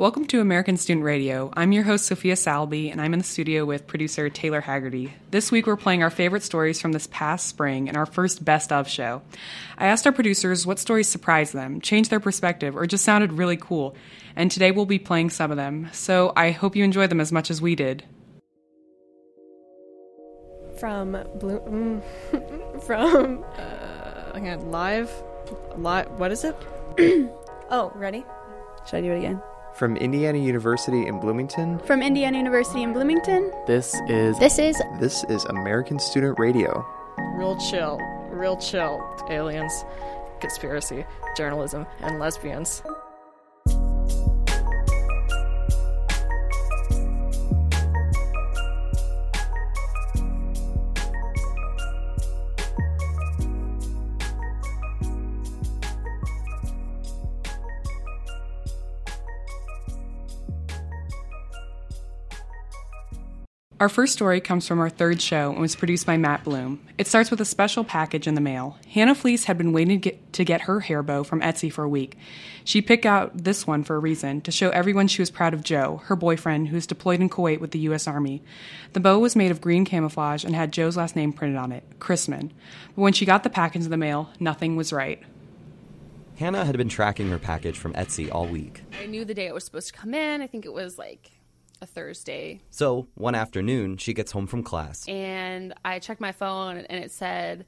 Welcome to American Student Radio. I'm your host, Sophia Saliby, and I'm in the studio with producer Taylor Haggerty. This week, we're playing our favorite stories from this past spring in our first Best of show. I asked our producers what stories surprised them, changed their perspective, or just sounded really cool, and today we'll be playing some of them. So I hope you enjoy them as much as we did. From Blue. Mm, from. Uh, again, live. Live. What is it? oh, ready? Should I do it again? From Indiana University in Bloomington, From Indiana University in Bloomington, This is this is this is American Student Radio. Real chill. Real chill. Aliens, conspiracy, journalism, and lesbians. Our first story comes from our third show and was produced by Matt Bloom. It starts with a special package in the mail. Hannah Fleece had been waiting to get, to get her hair bow from Etsy for a week. She picked out this one for a reason to show everyone she was proud of Joe, her boyfriend, who is deployed in Kuwait with the U.S. Army. The bow was made of green camouflage and had Joe's last name printed on it, Chrisman. But when she got the package in the mail, nothing was right. Hannah had been tracking her package from Etsy all week. I knew the day it was supposed to come in. I think it was like a Thursday. So, one afternoon, she gets home from class. And I checked my phone and it said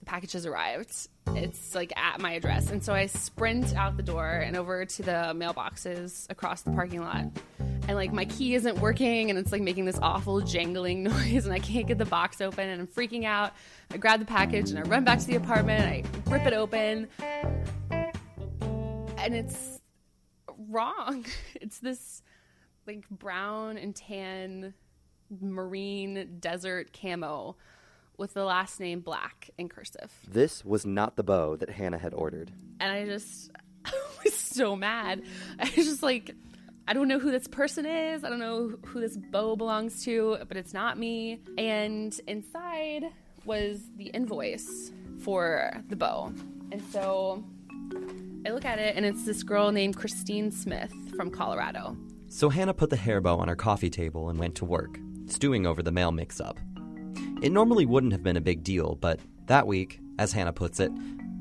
the package has arrived. It's like at my address. And so I sprint out the door and over to the mailboxes across the parking lot. And like my key isn't working and it's like making this awful jangling noise and I can't get the box open and I'm freaking out. I grab the package and I run back to the apartment. I rip it open. And it's wrong. It's this like brown and tan marine desert camo with the last name black in cursive. This was not the bow that Hannah had ordered. And I just I was so mad. I was just like I don't know who this person is. I don't know who this bow belongs to, but it's not me. And inside was the invoice for the bow. And so I look at it and it's this girl named Christine Smith from Colorado. So, Hannah put the hair bow on her coffee table and went to work, stewing over the mail mix up. It normally wouldn't have been a big deal, but that week, as Hannah puts it,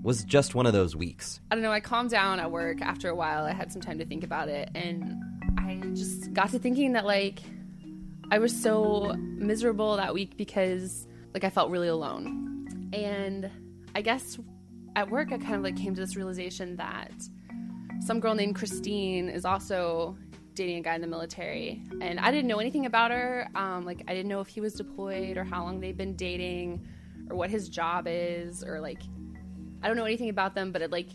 was just one of those weeks. I don't know, I calmed down at work after a while. I had some time to think about it and I just got to thinking that like I was so miserable that week because like I felt really alone. And I guess at work I kind of like came to this realization that some girl named Christine is also dating a guy in the military and I didn't know anything about her. Um, like I didn't know if he was deployed or how long they've been dating or what his job is or like I don't know anything about them, but it like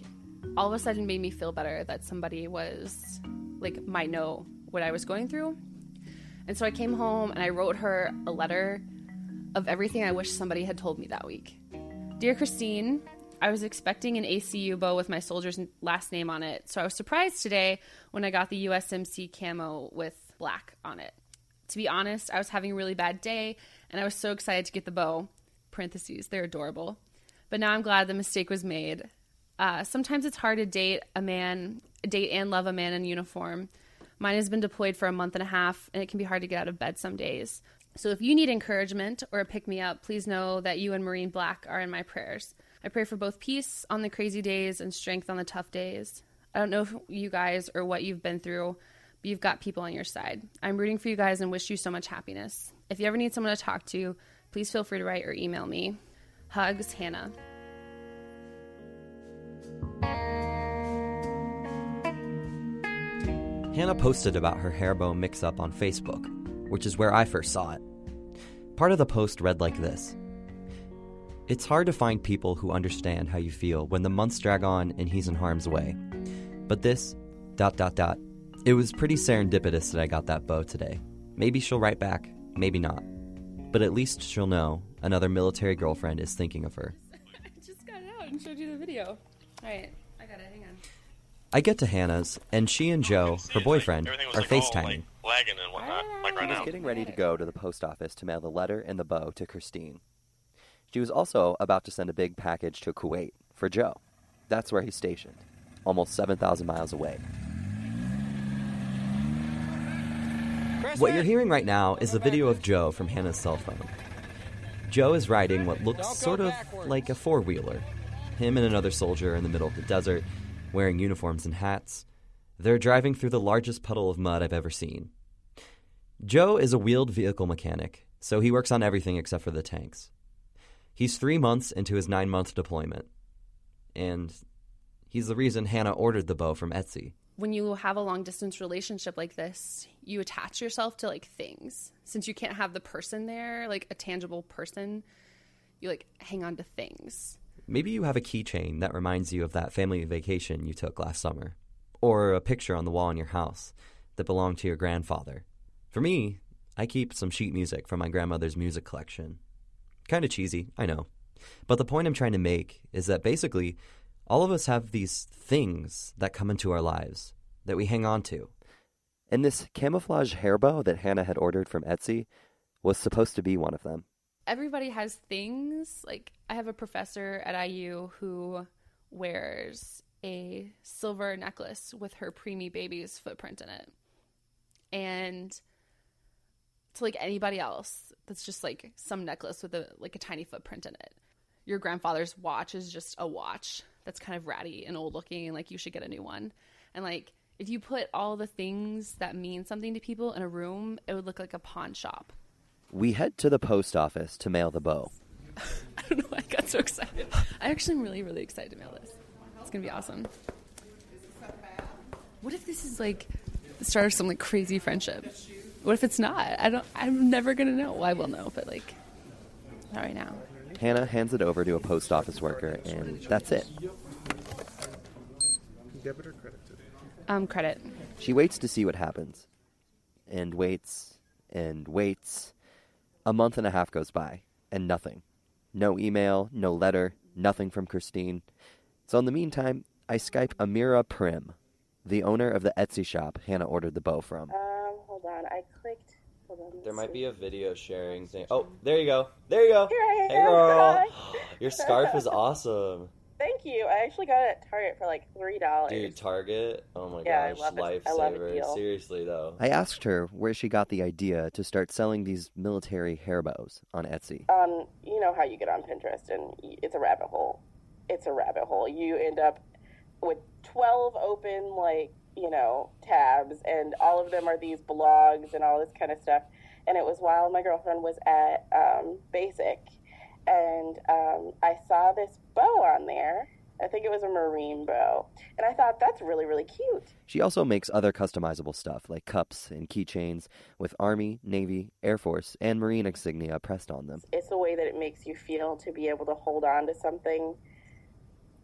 all of a sudden made me feel better that somebody was like might know what I was going through. And so I came home and I wrote her a letter of everything I wish somebody had told me that week. Dear Christine, I was expecting an ACU bow with my soldier's last name on it, so I was surprised today when I got the USMC camo with black on it. To be honest, I was having a really bad day and I was so excited to get the bow. Parentheses, they're adorable. But now I'm glad the mistake was made. Uh, sometimes it's hard to date a man, date and love a man in uniform. Mine has been deployed for a month and a half, and it can be hard to get out of bed some days. So if you need encouragement or a pick me up, please know that you and Marine Black are in my prayers. I pray for both peace on the crazy days and strength on the tough days. I don't know if you guys or what you've been through, but you've got people on your side. I'm rooting for you guys and wish you so much happiness. If you ever need someone to talk to, please feel free to write or email me. Hugs, Hannah. Hannah posted about her hair bow mix up on Facebook, which is where I first saw it. Part of the post read like this It's hard to find people who understand how you feel when the months drag on and he's in harm's way. But this, dot dot dot, it was pretty serendipitous that I got that bow today. Maybe she'll write back, maybe not. But at least she'll know another military girlfriend is thinking of her. I just got it out and showed you the video. All right, I got it. Hang on. I get to Hannah's, and she and Joe, her boyfriend, Everything was are like all, like, lagging and whatnot, like right She was now. getting ready to go to the post office to mail the letter and the bow to Christine. She was also about to send a big package to Kuwait for Joe. That's where he's stationed, almost 7,000 miles away. What you're hearing right now is a video of Joe from Hannah's cell phone. Joe is riding what looks sort of like a four wheeler. Him and another soldier in the middle of the desert, wearing uniforms and hats. They're driving through the largest puddle of mud I've ever seen. Joe is a wheeled vehicle mechanic, so he works on everything except for the tanks. He's three months into his nine month deployment, and he's the reason Hannah ordered the bow from Etsy. When you have a long distance relationship like this, you attach yourself to like things. Since you can't have the person there, like a tangible person, you like hang on to things. Maybe you have a keychain that reminds you of that family vacation you took last summer, or a picture on the wall in your house that belonged to your grandfather. For me, I keep some sheet music from my grandmother's music collection. Kind of cheesy, I know. But the point I'm trying to make is that basically, all of us have these things that come into our lives that we hang on to. And this camouflage hair bow that Hannah had ordered from Etsy was supposed to be one of them. Everybody has things. Like, I have a professor at IU who wears a silver necklace with her preemie baby's footprint in it. And to like anybody else, that's just like some necklace with a like a tiny footprint in it. Your grandfather's watch is just a watch that's kind of ratty and old looking and like you should get a new one. And like if you put all the things that mean something to people in a room, it would look like a pawn shop. We head to the post office to mail the bow. I don't know why I got so excited. I actually am really, really excited to mail this. It's gonna be awesome. What if this is like the start of some like crazy friendship? What if it's not? I don't. I'm never gonna know. Well, I will know, but like, not right now. Hannah hands it over to a post office worker, and that's it. Debit or credit? Um, credit. She waits to see what happens, and waits, and waits. A month and a half goes by, and nothing. No email, no letter, nothing from Christine. So in the meantime, I Skype Amira Prim, the owner of the Etsy shop Hannah ordered the bow from. Um, hold on. I clicked. Hold on. There might see. be a video sharing thing. Oh, there you go. There you go. Here I Hey, am. girl. Your scarf is awesome. Thank you. I actually got it at Target for like three dollars. Dude, Target. Oh my Yeah, I gosh, love it. I love a lifesaver. Seriously though. I asked her where she got the idea to start selling these military hair bows on Etsy. um, you know how you get on Pinterest, and it's a rabbit hole. It's a rabbit hole. You end up with twelve open like you know tabs, and all of them are these blogs and all this kind of stuff. And it was while my girlfriend was at um, Basic, and um, I saw this bow on there. I think it was a marine bow, and I thought that's really really cute. She also makes other customizable stuff like cups and keychains with Army, Navy, Air Force, and Marine insignia pressed on them. it's the way that it makes you feel to be able to hold on to something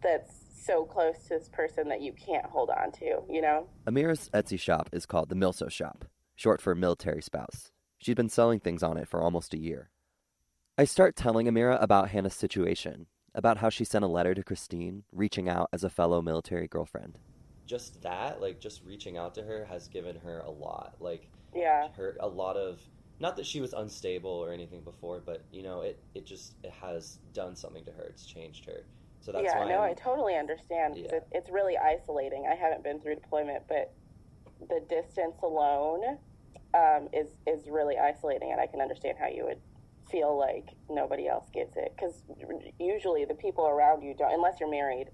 that's so close to this person that you can't hold on to, you know? Amira's Etsy shop is called the Milso Shop, short for military spouse. She's been selling things on it for almost a year. I start telling Amira about Hannah's situation, about how she sent a letter to Christine, reaching out as a fellow military girlfriend. Just that, like just reaching out to her has given her a lot. Like Yeah. her a lot of not that she was unstable or anything before, but you know, it, it just it has done something to her. It's changed her. So that's yeah, no, I'm- I totally understand. Yeah. It, it's really isolating. I haven't been through deployment, but the distance alone um, is is really isolating, and I can understand how you would feel like nobody else gets it because usually the people around you don't, unless you're married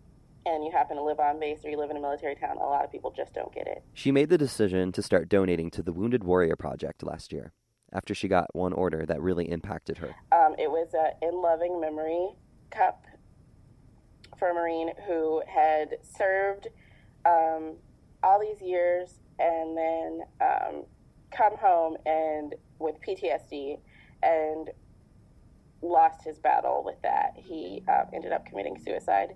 and you happen to live on base or you live in a military town. A lot of people just don't get it. She made the decision to start donating to the Wounded Warrior Project last year, after she got one order that really impacted her. Um, it was an in loving memory cup for a Marine who had served um, all these years and then um, come home and with PTSD and lost his battle with that. He um, ended up committing suicide.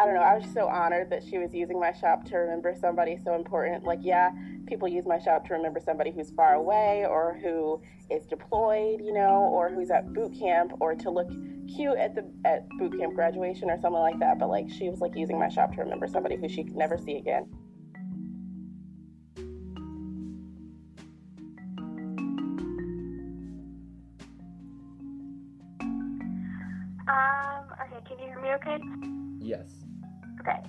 I don't know. I was just so honored that she was using my shop to remember somebody so important. Like, yeah, people use my shop to remember somebody who's far away or who is deployed, you know, or who's at boot camp or to look cute at the at boot camp graduation or something like that. But like, she was like using my shop to remember somebody who she could never see again. Um, okay, can you hear me okay? Yes. Okay.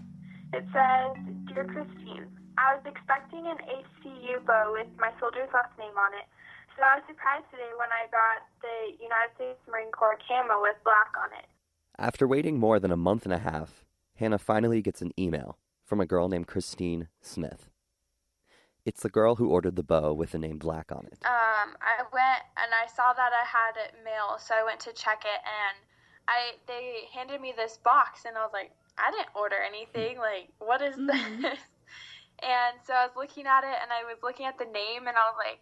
It says, Dear Christine, I was expecting an ACU bow with my soldier's last name on it. So I was surprised today when I got the United States Marine Corps camo with black on it. After waiting more than a month and a half, Hannah finally gets an email from a girl named Christine Smith. It's the girl who ordered the bow with the name Black on it. Um, I went and I saw that I had it mail, so I went to check it, and I they handed me this box, and I was like, I didn't order anything. Like, what is Mm-hmm. this? And so I was looking at it, and I was looking at the name, and I was like,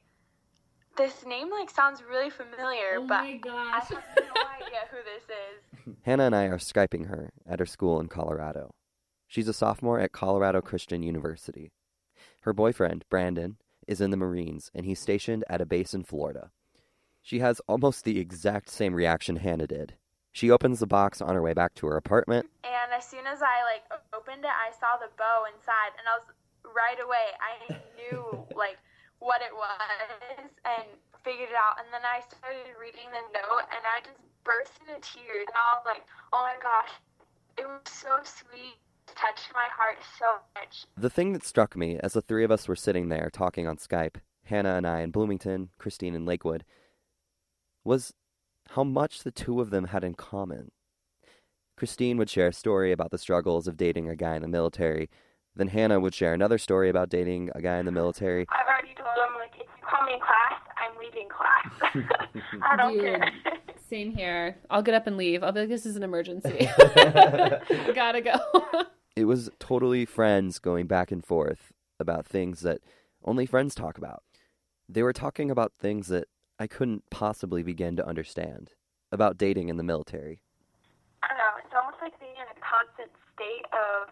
this name like sounds really familiar, Oh but my I gosh. have no idea who this is. Hannah and I are Skyping her at her school in Colorado. She's a sophomore at Colorado Christian University. Her boyfriend, Brandon, is in the Marines and he's stationed at a base in Florida. She has almost the exact same reaction Hannah did. She opens the box on her way back to her apartment. And as soon as I like opened it, I saw the bow inside, and I was right away. I knew like what it was and figured it out. And then I started reading the note, and I just burst into tears. And I was like, "Oh my gosh, it was so sweet." It touched my heart so much. The thing that struck me as the three of us were sitting there talking on Skype, Hannah and I in Bloomington, Christine in Lakewood, was how much the two of them had in common. Christine would share a story about the struggles of dating a guy in the military. Then Hannah would share another story about dating a guy in the military. I've already told them like if you call me in class, I'm leaving class. I don't Dude. care. Same here. I'll get up and leave. I'll be like, this is an emergency. Gotta go. It was totally friends going back and forth about things that only friends talk about. They were talking about things that I couldn't possibly begin to understand about dating in the military. I don't know. It's almost like being in a constant state of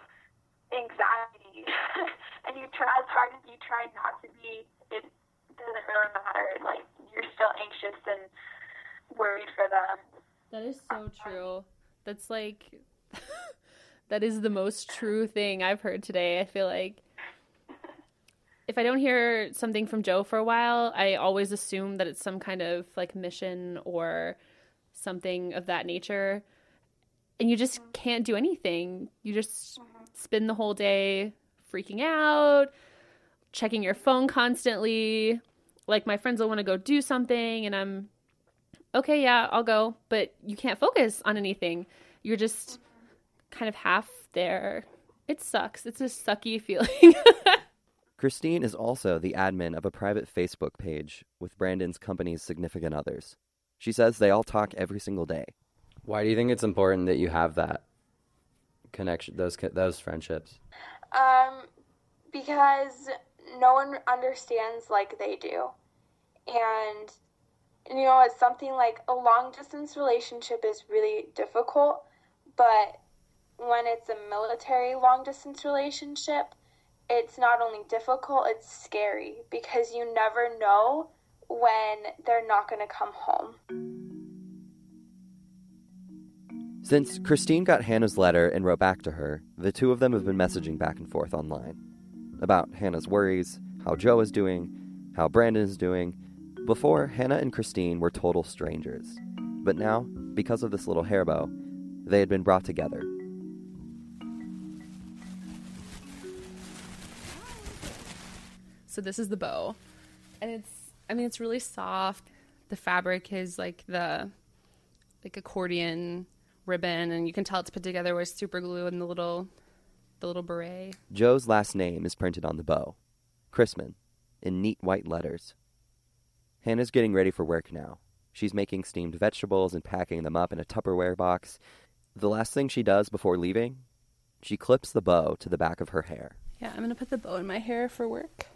anxiety, and you try as hard as you try not to be. It doesn't really matter. Like you're still anxious and worried for them. That is so um, true. That's like that is the most true thing I've heard today. I feel like if I don't hear something from Joe for a while, I always assume that it's some kind of like mission or something of that nature. And you just can't do anything. You just spend the whole day freaking out, checking your phone constantly. Like my friends will want to go do something and I'm okay, yeah, I'll go, but you can't focus on anything. You're just kind of half there. It sucks. It's a sucky feeling. Christine is also the admin of a private Facebook page with Brandon's company's significant others. She says they all talk every single day. Why do you think it's important that you have that connection, those those friendships? Um, because no one understands like they do. And, you know, it's something like a long distance relationship is really difficult, but when it's a military long distance relationship, it's not only difficult, it's scary because you never know when they're not going to come home. Since Christine got Hannah's letter and wrote back to her, the two of them have been messaging back and forth online about Hannah's worries, how Joe is doing, how Brandon is doing. Before, Hannah and Christine were total strangers. But now, because of this little hair bow, they had been brought together. So this is the bow. And it's I mean it's really soft. The fabric is like the like accordion ribbon and you can tell it's put together with super glue and the little the little beret. Joe's last name is printed on the bow Chrisman, in neat white letters. Hannah's getting ready for work now. She's making steamed vegetables and packing them up in a Tupperware box. The last thing she does before leaving, she clips the bow to the back of her hair. Yeah, I'm gonna put the bow in my hair for work.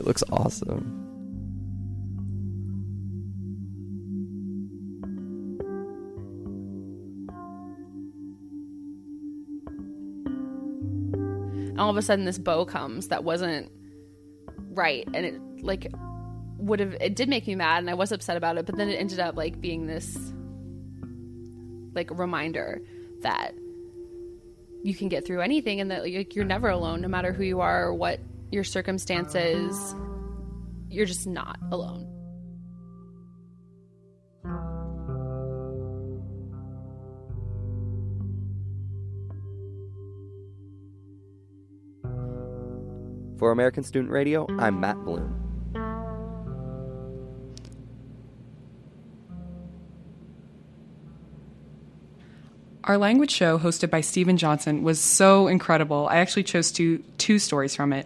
It looks awesome. All of a sudden this bow comes that wasn't right and it like would have it did make me mad and I was upset about it, but then it ended up like being this like reminder that you can get through anything and that like you're never alone no matter who you are or what your circumstances, you're just not alone. For American Student Radio, I'm Matt Bloom. Our language show, hosted by Stephen Johnson, was so incredible. I actually chose two, two stories from it.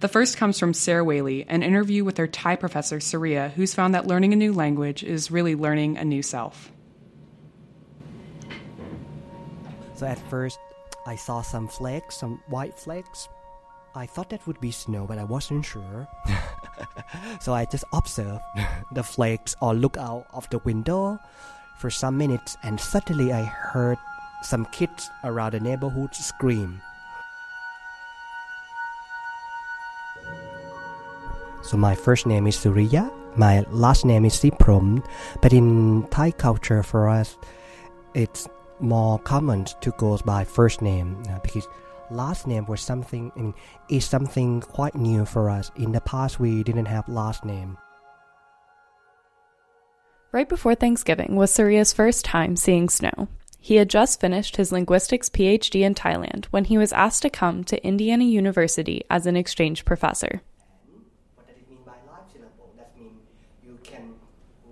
The first comes from Sarah Whaley, an interview with her Thai professor, Saria, who's found that learning a new language is really learning a new self. So at first, I saw some flakes, some white flakes. I thought that would be snow, but I wasn't sure. so I just observed the flakes or look out of the window for some minutes, and suddenly I heard some kids around the neighborhood scream. So my first name is Suriya, my last name is Siprom, but in Thai culture for us, it's more common to go by first name uh, because last name was something I mean, is something quite new for us. In the past, we didn't have last name. Right before Thanksgiving was Suriya's first time seeing snow. He had just finished his linguistics PhD in Thailand when he was asked to come to Indiana University as an exchange professor. What does it mean by live syllable? That means you can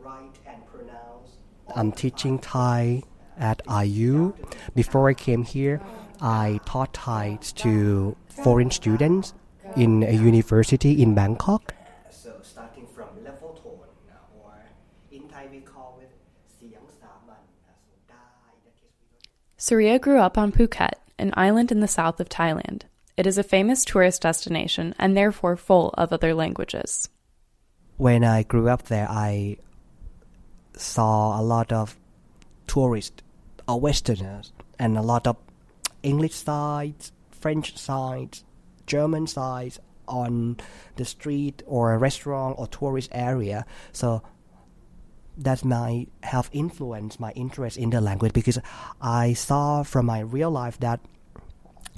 write and pronounce. I'm teaching Thai at IU. Before I came here, I taught Thai to foreign students in a university in Bangkok. Suriya grew up on Phuket, an island in the south of Thailand. It is a famous tourist destination and therefore full of other languages. When I grew up there, I saw a lot of tourists or uh, Westerners and a lot of English sides, French sides, German sides on the street or a restaurant or tourist area. So that might have influenced my interest in the language because I saw from my real life that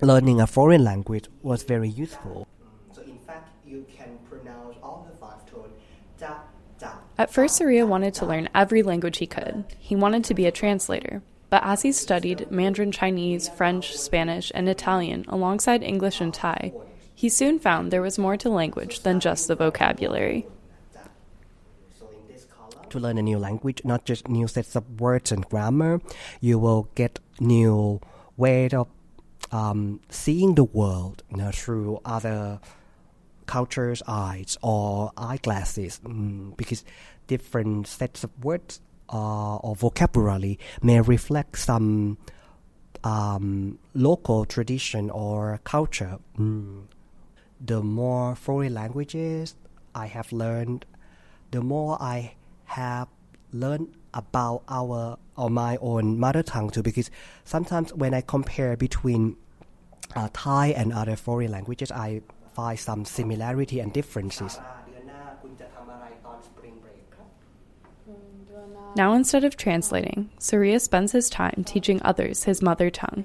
learning a foreign language was very useful. So in fact, you can pronounce all the five tones. Ja, ja, At first, Suriya wanted to learn every language he could. He wanted to be a translator. But as he studied Mandarin Chinese, French, Spanish, and Italian alongside English and Thai, he soon found there was more to language than just the vocabulary. To learn a new language, not just new sets of words and grammar. You will get new way of um, seeing the world you know, through other cultures' eyes or eyeglasses, mm, because different sets of words uh, or vocabulary may reflect some um, local tradition or culture. Mm. The more foreign languages I have learned, the more I have learned about our or my own mother tongue too. Because sometimes when I compare between uh, Thai and other foreign languages, I find some similarity and differences. Now, instead of translating, Suriya spends his time teaching others his mother tongue.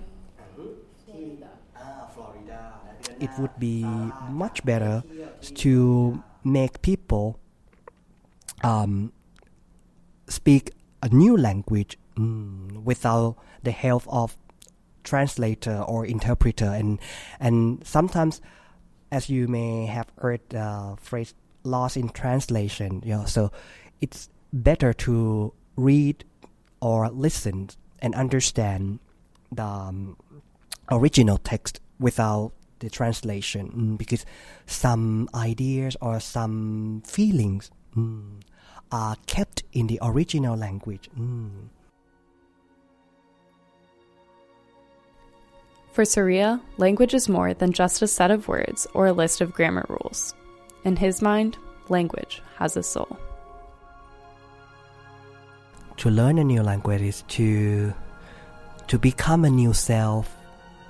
It would be much better to make people um, speak a new language mm, without the help of translator or interpreter. And and sometimes as you may have heard the phrase lost in translation you know so it's better to read or listen and understand the um, original text without the translation mm, because some ideas or some feelings mm, are kept in the original language. Mm. For Suriya, language is more than just a set of words or a list of grammar rules. In his mind, language has a soul. To learn a new language is to to become a new self.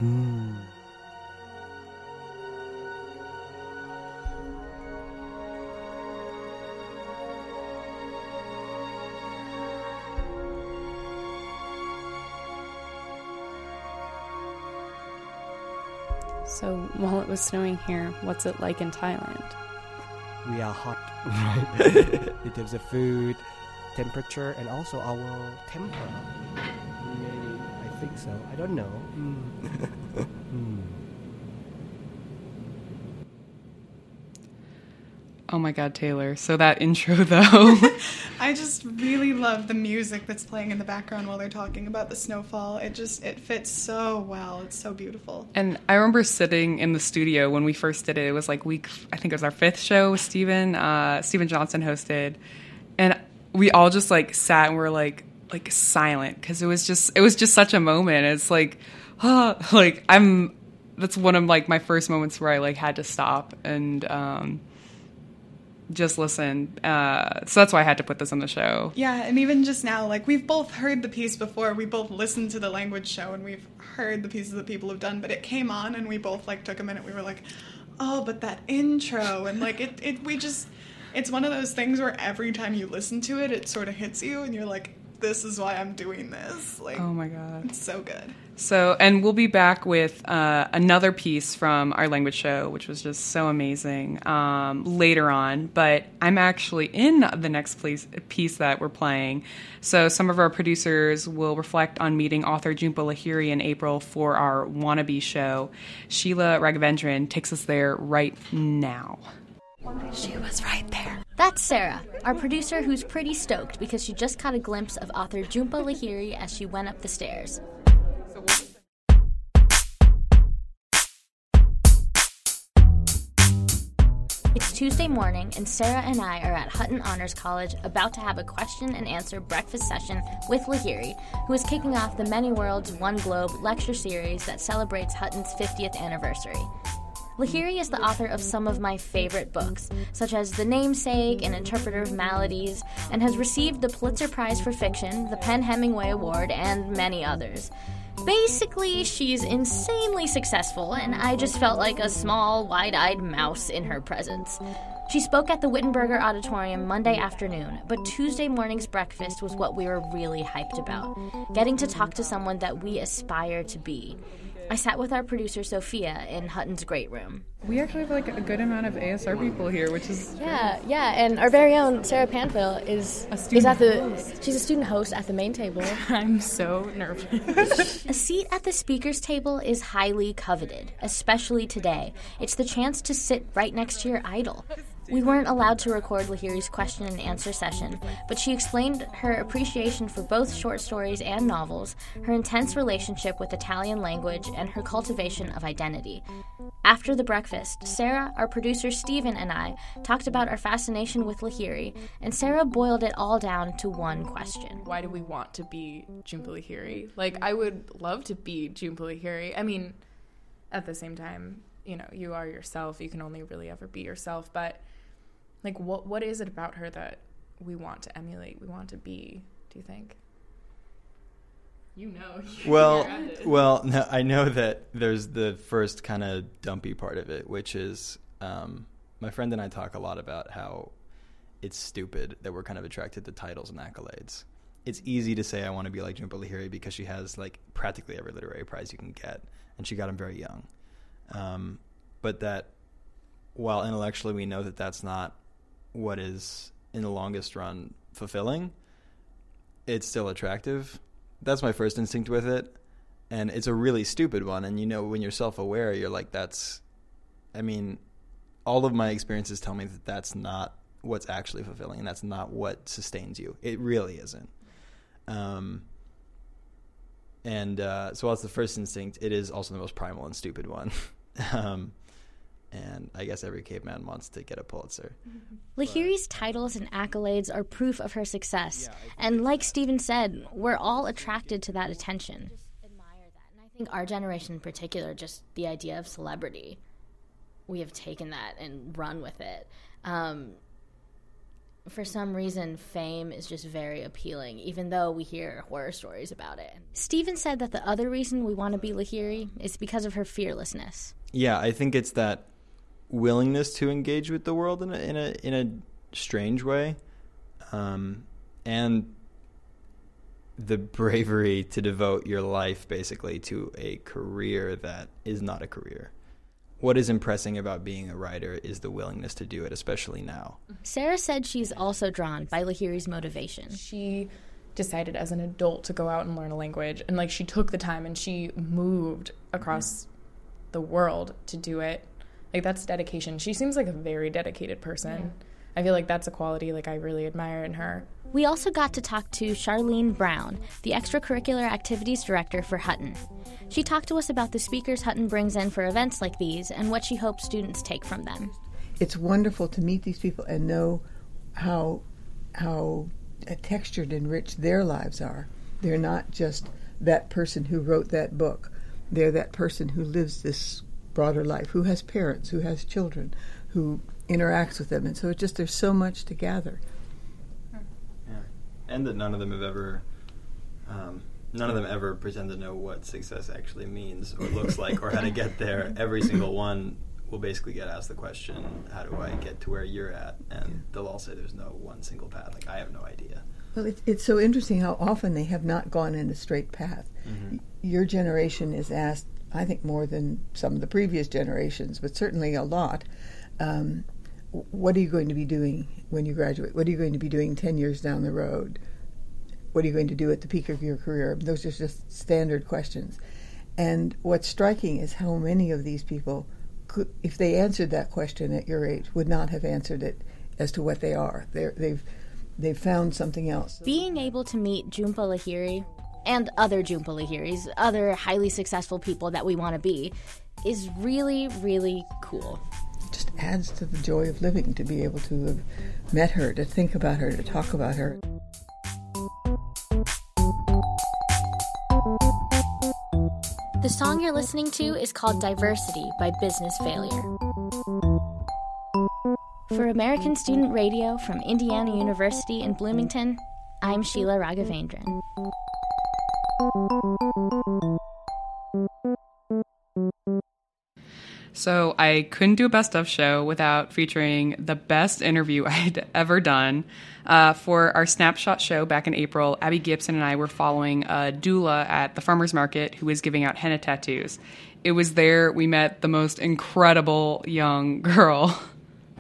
Mm. So, while it was snowing here, what's it like in Thailand? We are hot, right? in terms of food, temperature, and also our temper. Maybe, I think so. I don't know. Mm. Mm. Oh my god, Taylor. So that intro though. I just really love the music that's playing in the background while they're talking about the snowfall. It just it fits so well. It's so beautiful. And I remember sitting in the studio when we first did it. It was like week, I think it was our fifth show with Stephen. Uh, Stephen Johnson hosted. And we all just like sat and were like, like silent because it was just, it was just such a moment. It's like, oh, like I'm, that's one of like my first moments where I like had to stop and, um, just listen. Uh, so that's why I had to put this on the show. Yeah, and even just now, like we've both heard the piece before. We both listened to the language show and we've heard the pieces that people have done, but it came on and we both like took a minute. We were like, "Oh, but that intro." And like it it we just it's one of those things where every time you listen to it, it sort of hits you and you're like, "This is why I'm doing this." Like Oh my god. It's so good. So, and we'll be back with uh, another piece from our language show, which was just so amazing um, later on. But I'm actually in the next piece, piece that we're playing. So, some of our producers will reflect on meeting author Jhumpa Lahiri in April for our Wannabe show. Sheila Raghavendran takes us there right now. She was right there. That's Sarah, our producer who's pretty stoked because she just caught a glimpse of author Jhumpa Lahiri as she went up the stairs. It's Tuesday morning, and Sarah and I are at Hutton Honors College about to have a question and answer breakfast session with Lahiri, who is kicking off the Many Worlds, One Globe lecture series that celebrates Hutton's 50th anniversary. Lahiri is the author of some of my favorite books, such as The Namesake and Interpreter of Maladies, and has received the Pulitzer Prize for Fiction, the PEN/Hemingway Award, and many others. Basically, she's insanely successful, and I just felt like a small, wide eyed mouse in her presence. She spoke at the Whittenberger Auditorium Monday afternoon, but Tuesday morning's breakfast was what we were really hyped about getting to talk to someone that we aspire to be. I sat with our producer Sophia in Hutton's great room. We actually have like a good amount of ASR people here, which is Yeah, yeah, and our very own Sarah Panfil is a student. is at the she's a student host at the main table. I'm so nervous. A seat at the speaker's table is highly coveted, especially today. It's the chance to sit right next to your idol. We weren't allowed to record Lahiri's question and answer session, but she explained her appreciation for both short stories and novels, her intense relationship with Italian language, and her cultivation of identity. After the breakfast, Sarah, our producer Stephen, and I talked about our fascination with Lahiri, and Sarah boiled it all down to one question. Why do we want to be Jhumpa Lahiri? Like, I would love to be Jhumpa Lahiri. I mean, at the same time, you know, you are yourself. You can only really ever be yourself. But, like, what what is it about her that we want to emulate? We want to be? Do you think? You know. well, You're at it. well, no, I know that there's the first kind of dumpy part of it, which is um, my friend and I talk a lot about how it's stupid that we're kind of attracted to titles and accolades. It's easy to say I want to be like Jhumpa Lahiri because she has like practically every literary prize you can get, and she got them very young. Um, but that while intellectually we know that that's not what is in the longest run fulfilling, it's still attractive. That's my first instinct with it. And it's a really stupid one. And you know, when you're self aware, you're like, that's, I mean, all of my experiences tell me that that's not what's actually fulfilling and that's not what sustains you. It really isn't. Um, and uh, so, while it's the first instinct, it is also the most primal and stupid one. um, and I guess every caveman wants to get a Pulitzer. Lahiri's titles and accolades are proof of her success. and like Stephen said, we're all attracted to that attention. And I think our generation in particular, just the idea of celebrity, we have taken that and run with it. Um, for some reason, fame is just very appealing, even though we hear horror stories about it. Stephen said that the other reason we want to be Lahiri is because of her fearlessness. Yeah, I think it's that willingness to engage with the world in a in a in a strange way, um, and the bravery to devote your life basically to a career that is not a career. what is impressing about being a writer is the willingness to do it, especially now. Sarah said she's also drawn by Lahiri's motivation. She decided as an adult to go out and learn a language and like she took the time and she moved across the world to do it. Like that's dedication. She seems like a very dedicated person. I feel like that's a quality like I really admire in her. We also got to talk to Charlene Brown, the extracurricular activities director for Hutton. She talked to us about the speakers Hutton brings in for events like these and what she hopes students take from them. It's wonderful to meet these people and know how how uh, textured and rich their lives are. They're not just that person who wrote that book. They're that person who lives this broader life, who has parents, who has children, who interacts with them, and so it just there's so much to gather. and that none of them have ever um, none of them ever pretend to know what success actually means or looks like or how to get there. Every single one will basically get asked the question how do i get to where you're at? And they'll all say there's no one single path. Like i have no idea. Well, it's, it's so interesting how often they have not gone in a straight path. Mhm. Your generation is asked, I think, more than some of the previous generations, but certainly a lot. Um, what are you going to be doing when you graduate? What are you going to be doing 10 years down the road? What are you going to do at the peak of your career? Those are just standard questions. And what's striking is how many of these people, could, if they answered that question at your age, would not have answered it as to what they are. They're, they've they've found something else. Being able to meet Jhumpa Lahiri and other Jhumpa Lahiris, other highly successful people that we want to be, is really, really cool. It just adds to the joy of living to be able to have met her, to think about her, to talk about her. The song you're listening to is called Diversity by Business Failure. For American Student Radio from Indiana University in Bloomington, I'm Sheila Raghavendran. So I couldn't do a best of show without featuring the best interview I'd ever done. Uh, for our snapshot show back in April, Abby Gibson and I were following a doula at the farmers market who was giving out henna tattoos. It was there we met the most incredible young girl.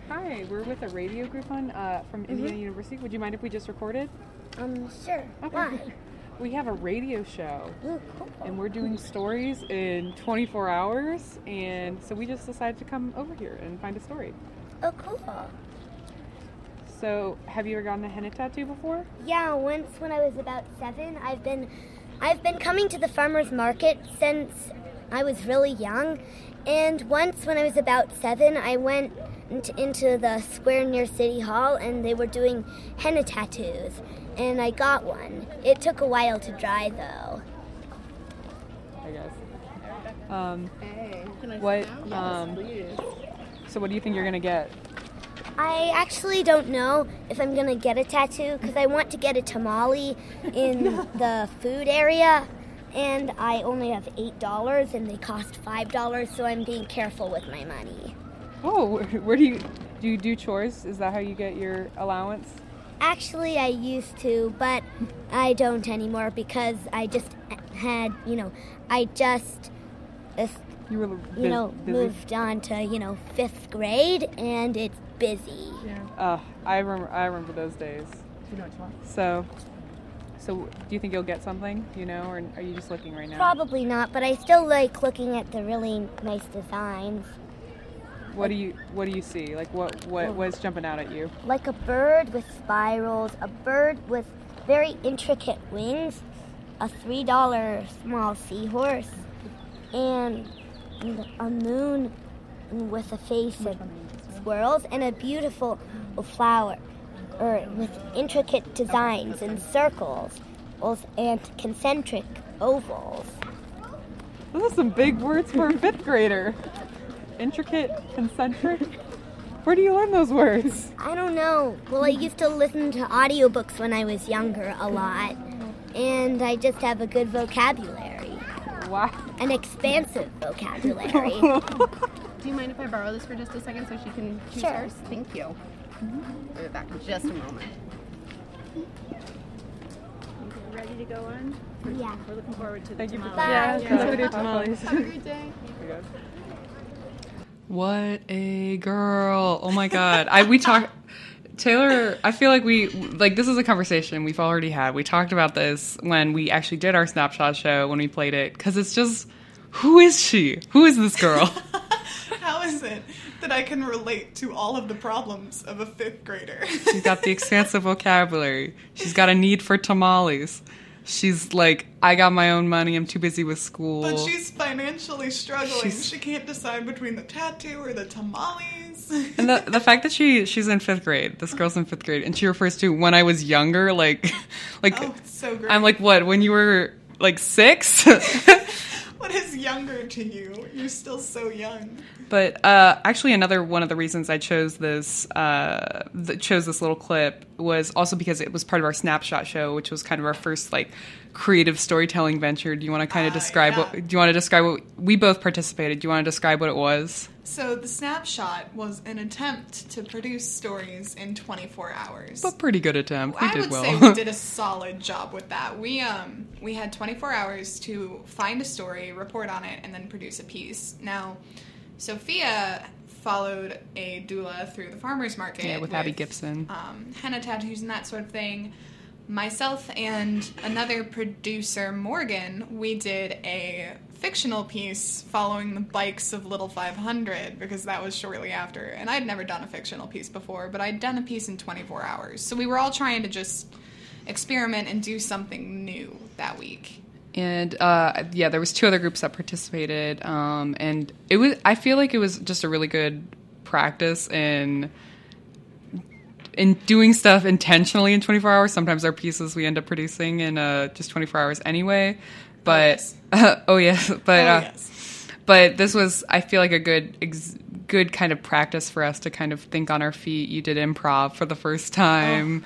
Hi, we're with a radio group on uh, from Indiana University. Would you mind if we just recorded? Um, sure. Okay. We have a radio show, and we're doing stories in 24 hours, and so we just decided to come over here and find a story. Oh, cool. So, have you ever gotten a henna tattoo before? Yeah, once when I was about seven, I've been, I've been coming to the farmers market since I was really young, and once when I was about seven, I went into the square near City Hall, and they were doing henna tattoos, and I got one. It took a while to dry, though. I guess. Um, what? Um, so, what do you think you're gonna get? I actually don't know if I'm gonna get a tattoo because I want to get a tamale in the food area, and I only have eight dollars, and they cost five dollars, so I'm being careful with my money. Oh, where, where do you do you do chores? Is that how you get your allowance? Actually, I used to, but I don't anymore because I just had, you know, I just, you were, you know, busy? moved on to, you know, fifth grade, and it's busy. Yeah. Uh, I remember. I remember those days. So, so do you think you'll get something? You know, or are you just looking right now? Probably not, but I still like looking at the really nice designs. What do you What do you see? Like what what what's jumping out at you? Like a bird with spirals, a bird with very intricate wings, a three dollar small seahorse, and a moon with a face of squirrels, and a beautiful flower or with intricate designs and circles and concentric ovals. Those are some big words for a fifth grader. Intricate, concentric. Where do you learn those words? I don't know. Well, I used to listen to audiobooks when I was younger a lot, and I just have a good vocabulary. Wow. An expansive vocabulary. Do you mind if I borrow this for just a second so she can choose Sure. hers? Thank you. I'll be back in just a moment. Ready to go on? Yeah. We're looking forward to the Thank you for tamales. Yeah, Yeah. that's what we do tamales. Have a great day. What a girl. Oh my god. I we talk Taylor, I feel like we like this is a conversation we've already had. We talked about this when we actually did our snapshot show when we played it cuz it's just who is she? Who is this girl? How is it that I can relate to all of the problems of a fifth grader? She's got the expansive vocabulary. She's got a need for tamales. She's like, I got my own money. I'm too busy with school. But she's financially struggling. She's- She can't decide between the tattoo or the tamales. and the the fact that she she's in fifth grade, this girl's in fifth grade, and she refers to when I was younger, like, like Oh, so great. I'm like, what? When you were like six? what is younger to you? You're still so young. But uh, actually, another one of the reasons I chose this uh, th- chose this little clip was also because it was part of our snapshot show, which was kind of our first like creative storytelling venture. Do you want to kind of describe what? Do you want to describe what we both participated? Do you want to describe what it was? So the snapshot was an attempt to produce stories in 24 hours. But pretty good attempt. We I did would well. say we did a solid job with that. We um we had 24 hours to find a story, report on it, and then produce a piece. Now, Sophia followed a doula through the farmers market. yeah, with Abby Gibson. um, henna tattoos and that sort of thing. Myself and another producer, Morgan, we did a fictional piece following the bikes of Little 500 because that was shortly after. And I'd never done a fictional piece before, but I'd done a piece in 24 hours. So we were all trying to just experiment and do something new that week. and uh, yeah, there was two other groups that participated, um, and it was. I feel like it was just a really good practice in in doing stuff intentionally in 24 hours. Sometimes our pieces we end up producing in uh, just 24 hours anyway. But oh yes, but Oh, uh, yes. but this was I feel like a good ex- good kind of practice for us to kind of think on our feet. You did improv for the first time.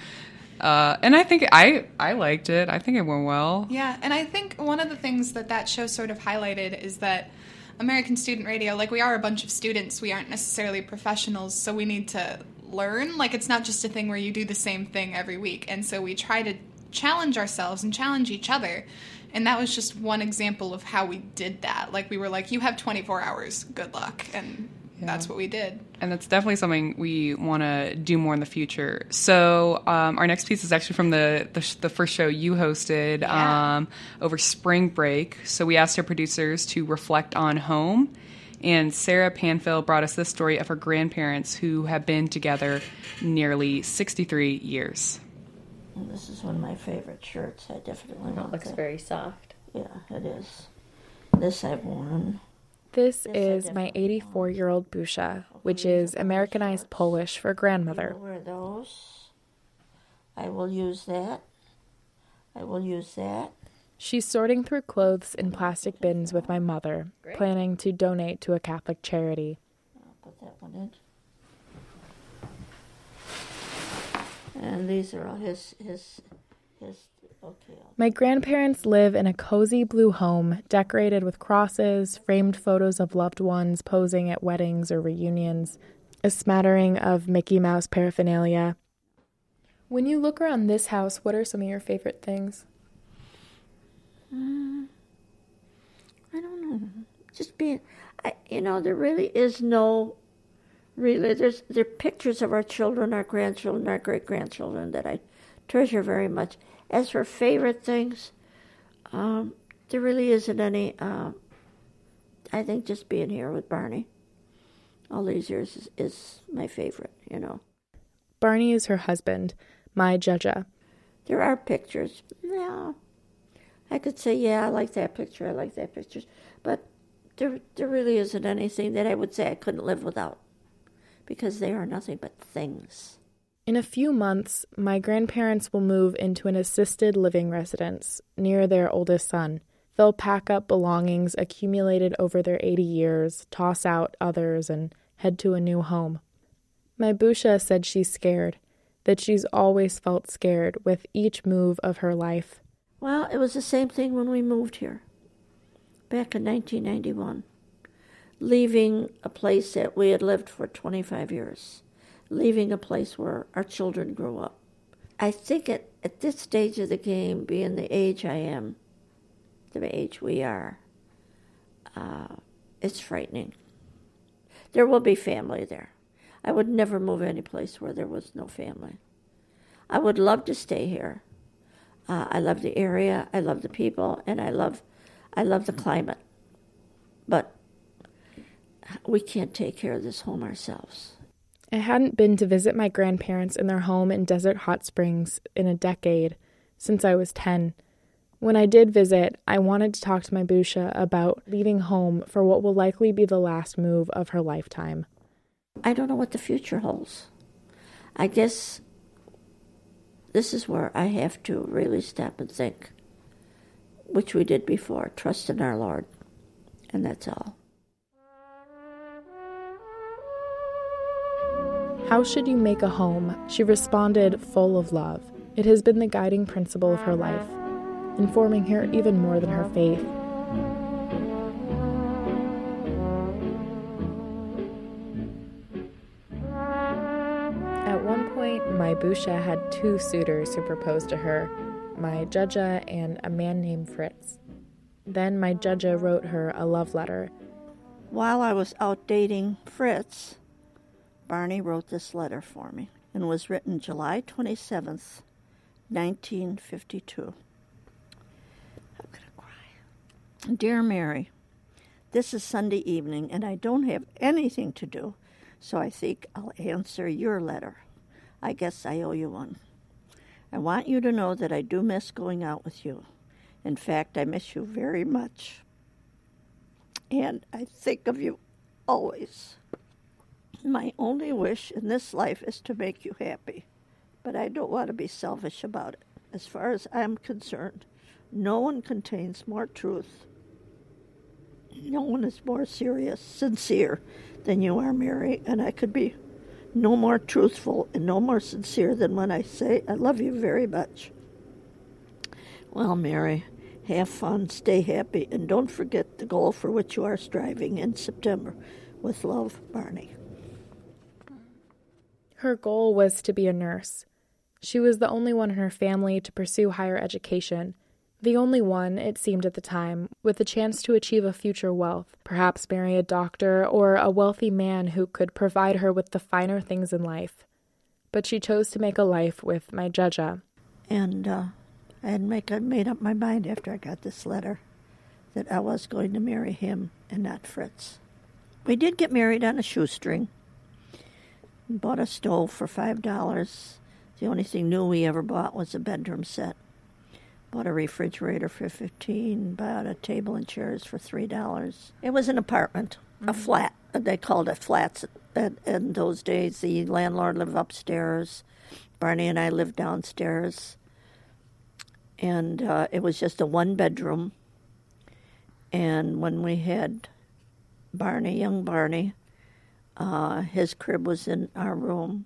Uh, and I think I I liked it. I think it went well. Yeah, and I think one of the things that that show sort of highlighted is that American Student Radio, like we are a bunch of students, we aren't necessarily professionals, so we need to learn. Like it's not just a thing where you do the same thing every week. And so we try to challenge ourselves and challenge each other. And that was just one example of how we did that. Like we were like, you have 24 hours, good luck. And that's what we did. and that's definitely something we want to do more in the future. So um, our next piece is actually from the the, sh- the first show you hosted Yeah. um, over spring break. So we asked our producers to reflect on home, and Sarah Panfil brought us this story of her grandparents who have been together nearly 63 years. Well, this is one of my favorite shirts. I definitely want it. looks that. very soft. Yeah, it is. This I've worn. This is my 84 year old Busha, which is Americanized Polish for grandmother. Wear those. I will use that. I will use that. She's sorting through clothes in plastic bins with my mother, planning to donate to a Catholic charity. I'll Put that one in. And these are all his his his. Okay. My grandparents live in a cozy blue home decorated with crosses, framed photos of loved ones posing at weddings or reunions, a smattering of Mickey Mouse paraphernalia. When you look around this house, what are some of your favorite things? Uh, I don't know. Just being, I, you know, there really is no, really. There's there are pictures of our children, our grandchildren, our great grandchildren that I treasure very much. As for favorite things, um, there really isn't any. Uh, I think just being here with Barney all these years is, is my favorite. You know, Barney is her husband, my Judja. there are pictures. No, I could say, yeah, I like that picture. I like that picture, but there there really isn't anything that I would say I couldn't live without, because they are nothing but things. In a few months, my grandparents will move into an assisted living residence near their oldest son. They'll pack up belongings accumulated over their 80 years, toss out others, and head to a new home. My Busha said she's scared, that she's always felt scared with each move of her life. Well, it was the same thing when we moved here, back in 1991, leaving a place that we had lived for 25 years, leaving a place where our children grew up. I think at, at this stage of the game, being the age I am, the age we are, uh, it's frightening. There will be family there. I would never move any place where there was no family. I would love to stay here. Uh, I love the area, I love the people, and I love, I love the climate. But we can't take care of this home ourselves. I hadn't been to visit my grandparents in their home in Desert Hot Springs in a decade, since I was 10. When I did visit, I wanted to talk to my Busha about leaving home for what will likely be the last move of her lifetime. I don't know what the future holds. I guess this is where I have to really stop and think, which we did before trust in our Lord. And that's all. How should you make a home? She responded, full of love. It has been the guiding principle of her life, informing her even more than her faith. At one point, my Busha had two suitors who proposed to her my Judja and a man named Fritz. Then my Judja wrote her a love letter. While I was out dating Fritz, Barney wrote this letter for me and was written July 27th, 1952. I'm going to cry. Dear Mary, this is Sunday evening and I don't have anything to do, so I think I'll answer your letter. I guess I owe you one. I want you to know that I do miss going out with you. In fact, I miss you very much. And I think of you always. My only wish in this life is to make you happy, but I don't want to be selfish about it. As far as I'm concerned, no one contains more truth. No one is more serious, sincere than you are, Mary, and I could be no more truthful and no more sincere than when I say I love you very much. Well, Mary, have fun, stay happy, and don't forget the goal for which you are striving in September. With love, Barney. Her goal was to be a nurse. She was the only one in her family to pursue higher education, the only one, it seemed at the time, with the chance to achieve a future wealth, perhaps marry a doctor or a wealthy man who could provide her with the finer things in life. But she chose to make a life with my Judja. And uh, I had make, I made up my mind after I got this letter that I was going to marry him and not Fritz. We did get married on a shoestring. Bought a stove for five dollars. The only thing new we ever bought was a bedroom set. Bought a refrigerator for fifteen. Bought a table and chairs for three dollars. It was an apartment, mm-hmm. a flat. They called it flats. in those days, the landlord lived upstairs. Barney and I lived downstairs, and uh, it was just a one bedroom. And when we had Barney, young Barney, uh, his crib was in our room.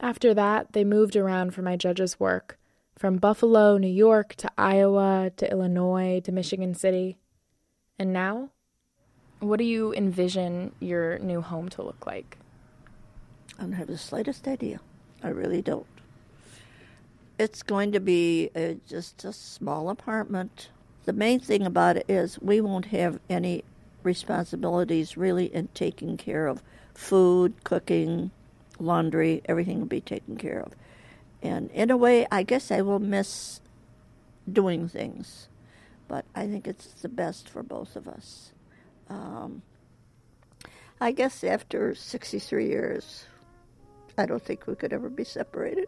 After that, they moved around for my judge's work, from Buffalo, New York, to Iowa, to Illinois, to Michigan City. And now? What do you envision your new home to look like? I don't have the slightest idea. I really don't. It's going to be a, just a small apartment. The main thing about it is we won't have any responsibilities really in taking care of food, cooking, laundry, everything will be taken care of. And in a way, I guess I will miss doing things, but I think it's the best for both of us. Um, I guess after 63 years, I don't think we could ever be separated.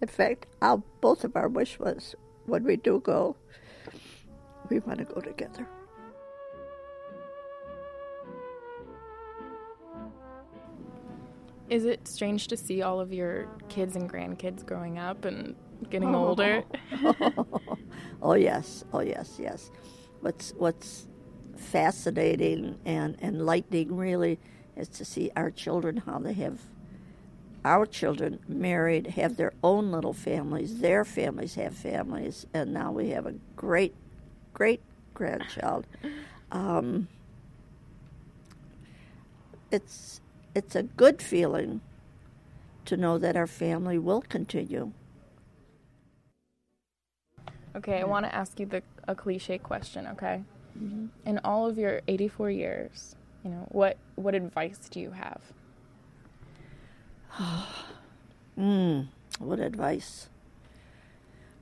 In fact, our, both of our wish was when we do go, we want to go together. Is it strange to see all of your kids and grandkids growing up and getting oh. older? oh yes, oh yes, yes. What's what's fascinating and enlightening really is to see our children how they have our children married, have their own little families, their families have families, and now we have a great, great grandchild. Um, it's it's a good feeling to know that our family will continue. Okay, I want to ask you the a cliche question, okay? Mm-hmm. In all of your 84 years, You know, what what advice do you have? Mm, what advice?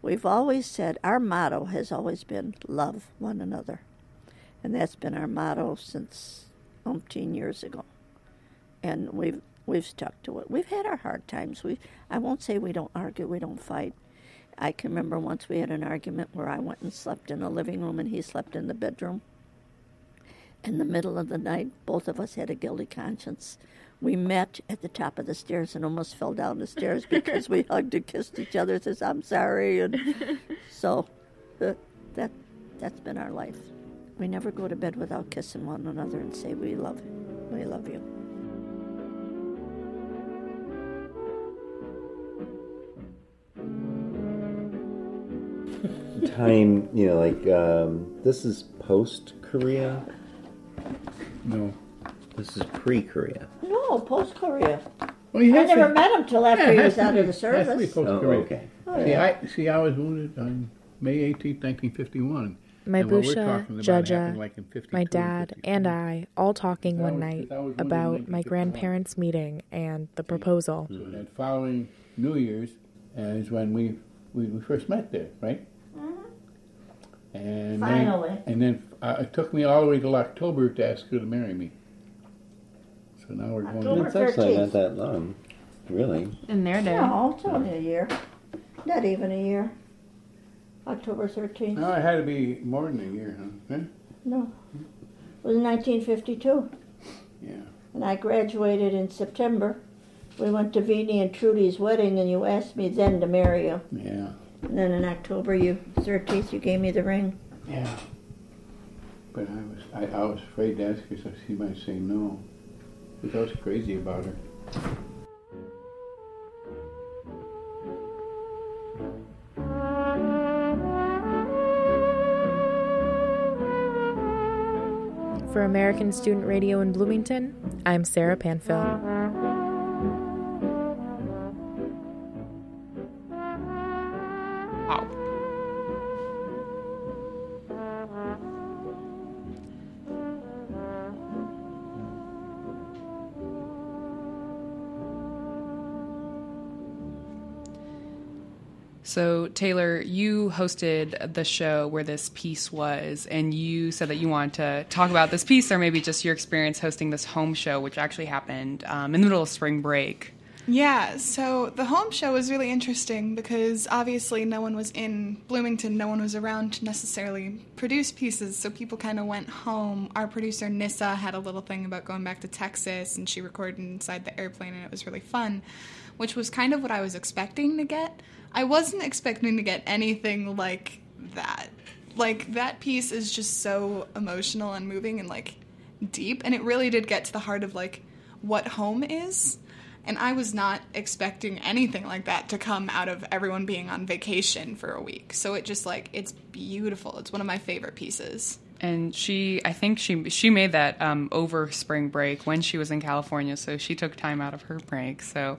We've always said our motto has always been love one another. And that's been our motto since umpteen years ago. And we've we've stuck to it. We've had our hard times. We I won't say we don't argue, we don't fight. I can remember once we had an argument where I went and slept in the living room and he slept in the bedroom. In the middle of the night, both of us had a guilty conscience. We met at the top of the stairs and almost fell down the stairs because we hugged and kissed each other. Says I'm sorry, and so uh, that that's been our life. We never go to bed without kissing one another and say we love you. We love you. Time, you know, like um, this is post Korea. No. This is pre Korea. No, post Korea. Well, he I never to- met him till after Yeah, he was out be- of the has to be service. Oh, okay. Oh, see, yeah. I see. I was wounded on May 18th, 1951. My and Busha, talking about happened Jaja, like my dad, and I all talking That one was- night that was one of the about my we took grandparents' meeting and the proposal. So that following New Year's uh, is when we, we, we first met there, right? And Finally. then, and then uh, it took me all the way till October to ask her to marry me. So now we're going. October It's actually 13th. not that long, really. In their day. No, it's only a year. Not even a year. October 13th. No, it had to be more than a year, huh? Huh? No. It was 1952. Yeah. And I graduated in September. We went to Vinnie and Trudy's wedding, and you asked me then to marry you. Yeah. And then in October, you 13th, you gave me the ring. Yeah. But I was I, I was afraid to ask her, so she might say no. Because I was crazy about her. For American Student Radio in Bloomington, I'm Sarah Panfil. So, Taylor, you hosted the show where this piece was, and you said that you wanted to talk about this piece or maybe just your experience hosting this home show, which actually happened um, in the middle of spring break. Yeah, so the home show was really interesting because obviously no one was in Bloomington, no one was around to necessarily produce pieces, so people kind of went home. Our producer Nissa had a little thing about going back to Texas, and she recorded inside the airplane, and it was really fun, which was kind of what I was expecting to get. I wasn't expecting to get anything like that. Like, that piece is just so emotional and moving and like deep, and it really did get to the heart of like what home is. And I was not expecting anything like that to come out of everyone being on vacation for a week. So it just like it's beautiful. It's one of my favorite pieces. And she, I think she she made that um, over spring break when she was in California, so she took time out of her break. So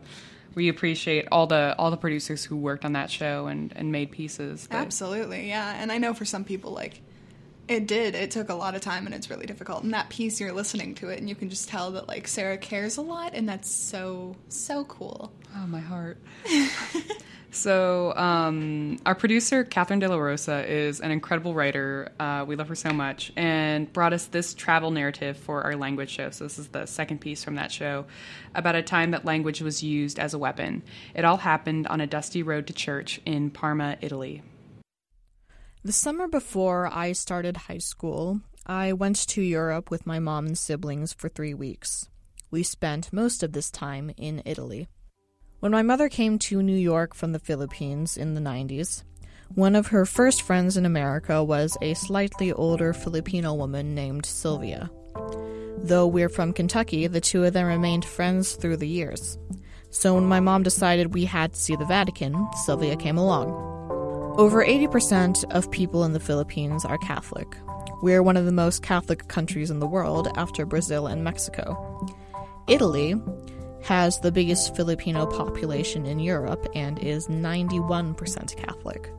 we appreciate all the all the producers who worked on that show and, and made pieces. that- Absolutely, yeah. And I know for some people like it did. It took a lot of time and it's really difficult. And that piece you're listening to it and you can just tell that like Sarah cares a lot and that's so so cool. Oh, my heart. So, um, our producer, Catherine De La Rosa, is an incredible writer. Uh, we love her so much, and brought us this travel narrative for our language show. So, this is the second piece from that show about a time that language was used as a weapon. It all happened on a dusty road to church in Parma, Italy. The summer before I started high school, I went to Europe with my mom and siblings for three weeks. We spent most of this time in Italy. When my mother came to New York from the Philippines in the 90s, one of her first friends in America was a slightly older Filipino woman named Sylvia. Though we're from Kentucky, the two of them remained friends through the years. So when my mom decided we had to see the Vatican, Sylvia came along. Over 80% of people in the Philippines are Catholic. We're one of the most Catholic countries in the world after Brazil and Mexico. Italy has the biggest Filipino population in Europe and is 91% Catholic.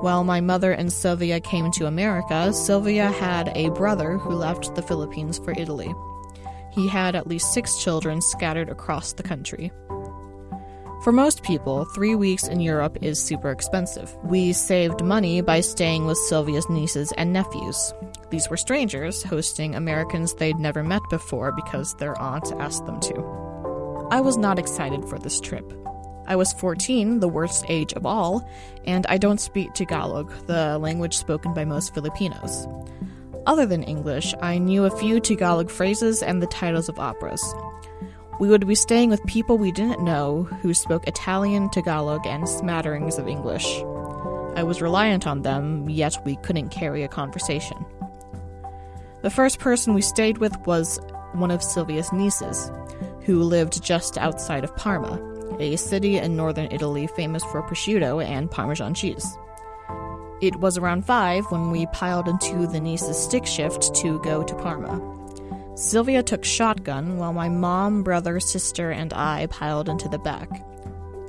While my mother and Sylvia came to America, Sylvia had a brother who left the Philippines for Italy. He had at least six children scattered across the country. For most people, three weeks in Europe is super expensive. We saved money by staying with Sylvia's nieces and nephews. These were strangers hosting Americans they'd never met before because their aunt asked them to. I was not excited for this trip. I was 14, the worst age of all, and I don't speak Tagalog, the language spoken by most Filipinos. Other than English, I knew a few Tagalog phrases and the titles of operas. We would be staying with people we didn't know who spoke Italian, Tagalog, and smatterings of English. I was reliant on them, yet we couldn't carry a conversation. The first person we stayed with was one of Sylvia's nieces, who lived just outside of Parma, a city in northern Italy famous for prosciutto and Parmesan cheese. It was around 5 when we piled into the niece's stick shift to go to Parma. Sylvia took shotgun while my mom, brother, sister, and I piled into the back.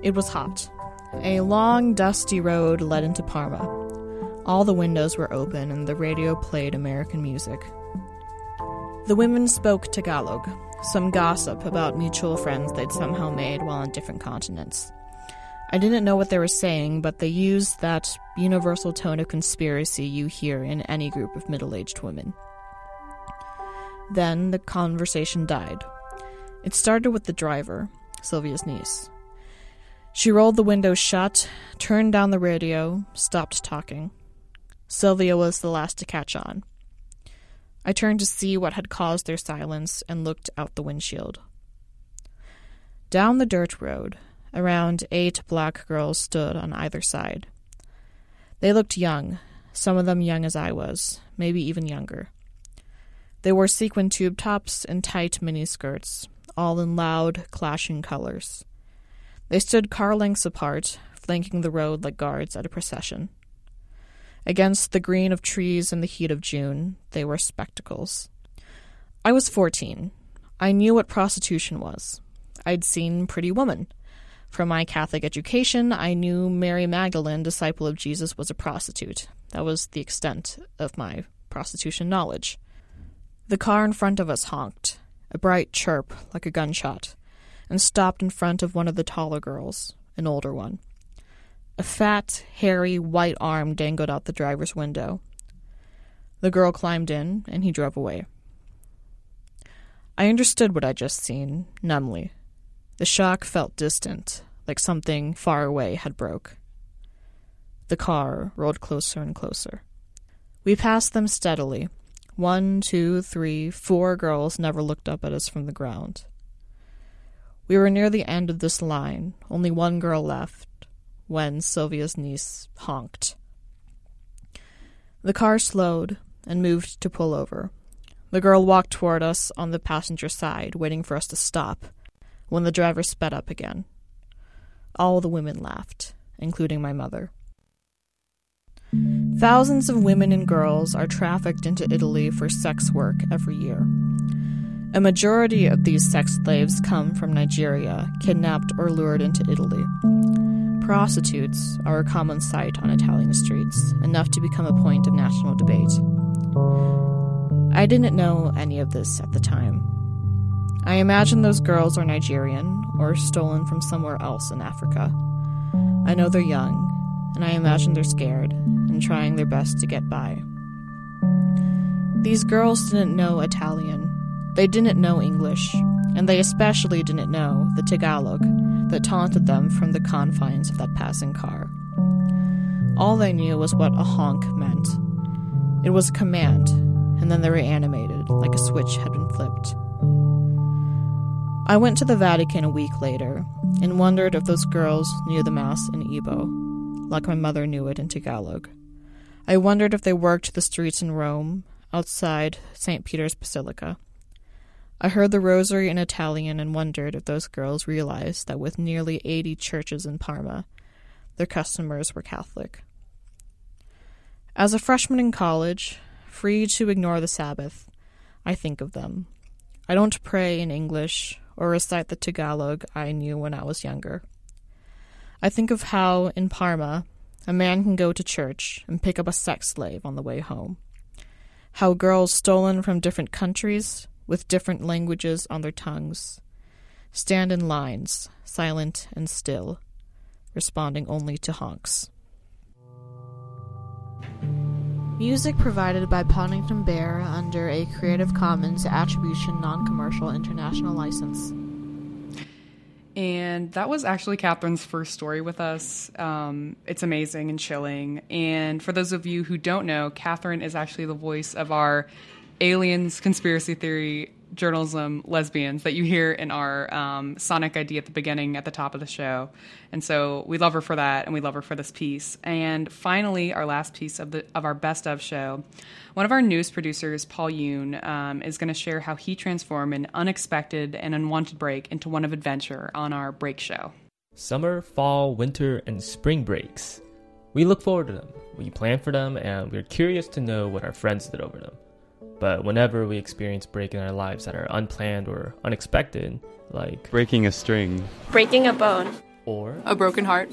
It was hot. A long, dusty road led into Parma. All the windows were open and the radio played American music. The women spoke Tagalog, some gossip about mutual friends they'd somehow made while on different continents. I didn't know what they were saying, but they used that universal tone of conspiracy you hear in any group of middle aged women. Then the conversation died. It started with the driver, Sylvia's niece. She rolled the window shut, turned down the radio, stopped talking. Sylvia was the last to catch on. I turned to see what had caused their silence and looked out the windshield. Down the dirt road, around eight black girls stood on either side. They looked young, some of them young as I was, maybe even younger. They wore sequin tube tops and tight miniskirts, all in loud, clashing colors. They stood car lengths apart, flanking the road like guards at a procession. Against the green of trees and the heat of June, they were spectacles. I was fourteen. I knew what prostitution was. I'd seen Pretty Woman. From my Catholic education, I knew Mary Magdalene, disciple of Jesus, was a prostitute. That was the extent of my prostitution knowledge. The car in front of us honked, a bright chirp like a gunshot, and stopped in front of one of the taller girls, an older one. A fat, hairy, white arm dangled out the driver's window. The girl climbed in, and he drove away. I understood what I'd just seen, numbly. The shock felt distant, like something far away had broke. The car rolled closer and closer. We passed them steadily. One, two, three, four girls never looked up at us from the ground. We were near the end of this line, only one girl left, when Sylvia's niece honked. The car slowed and moved to pull over. The girl walked toward us on the passenger side, waiting for us to stop, when the driver sped up again. All the women laughed, including my mother. Thousands of women and girls are trafficked into Italy for sex work every year. A majority of these sex slaves come from Nigeria, kidnapped or lured into Italy. Prostitutes are a common sight on Italian streets, enough to become a point of national debate. I didn't know any of this at the time. I imagine those girls are Nigerian or stolen from somewhere else in Africa. I know they're young, and I imagine they're scared and trying their best to get by. These girls didn't know Italian, they didn't know English, and they especially didn't know the Tagalog that taunted them from the confines of that passing car. All they knew was what a honk meant. It was a command, and then they were animated like a switch had been flipped. I went to the Vatican a week later and wondered if those girls knew the Mass in Igbo, like my mother knew it in Tagalog. I wondered if they worked the streets in Rome, outside St. Peter's Basilica. I heard the rosary in Italian and wondered if those girls realized that with nearly 80 churches in Parma, their customers were Catholic. As a freshman in college, free to ignore the Sabbath, I think of them. I don't pray in English or recite the Tagalog I knew when I was younger. I think of how, in Parma, a man can go to church and pick up a sex slave on the way home. How girls stolen from different countries with different languages on their tongues stand in lines, silent and still, responding only to honks. Music provided by Podington Bear under a Creative Commons Attribution Non Commercial International License. And that was actually Catherine's first story with us. Um, it's amazing and chilling. And for those of you who don't know, Catherine is actually the voice of our aliens conspiracy theory journalism lesbians that you hear in our um, Sonic ID at the beginning, at the top of the show. And so we love her for that, and we love her for this piece. And finally, our last piece of the of our best of show. One of our news producers, Paul Yoon, um, is going to share how he transformed an unexpected and unwanted break into one of adventure on our break show. Summer, fall, winter, and spring breaks. We look forward to them. We plan for them, and we're curious to know what our friends did over them. But whenever we experience break in our lives that are unplanned or unexpected, like breaking a string, breaking a bone, or a broken heart,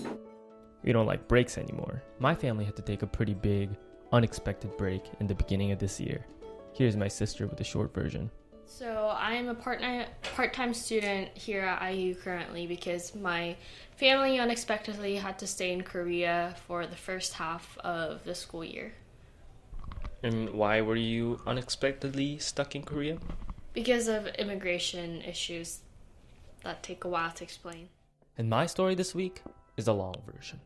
we don't like breaks anymore. My family had to take a pretty big, unexpected break in the beginning of this year. Here's my sister with the short version. So I am a part part-time student here at IU currently because my family unexpectedly had to stay in Korea for the first half of the school year. And why were you unexpectedly stuck in Korea? Because of immigration issues that take a while to explain. And my story this week is a long version.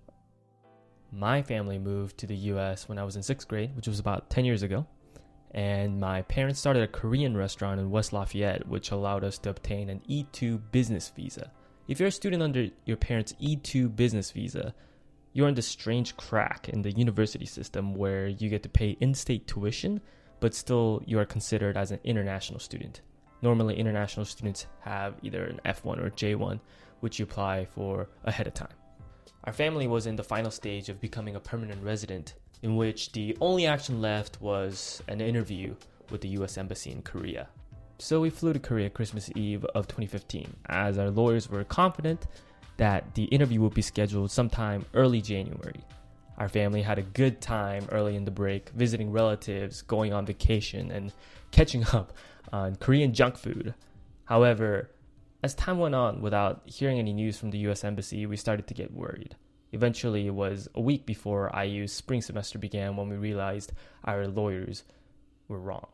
My family moved to the US when I was in sixth grade, which was about 10 years ago. And my parents started a Korean restaurant in West Lafayette, which allowed us to obtain an E2 business visa. If you're a student under your parents' E2 business visa, you're in this strange crack in the university system where you get to pay in state tuition, but still you are considered as an international student. Normally, international students have either an F1 or J1, which you apply for ahead of time. Our family was in the final stage of becoming a permanent resident, in which the only action left was an interview with the US Embassy in Korea. So we flew to Korea Christmas Eve of 2015, as our lawyers were confident that the interview would be scheduled sometime early January. Our family had a good time early in the break, visiting relatives, going on vacation, and catching up on Korean junk food. However, as time went on without hearing any news from the US Embassy, we started to get worried. Eventually, it was a week before IU's spring semester began when we realized our lawyers were wrong.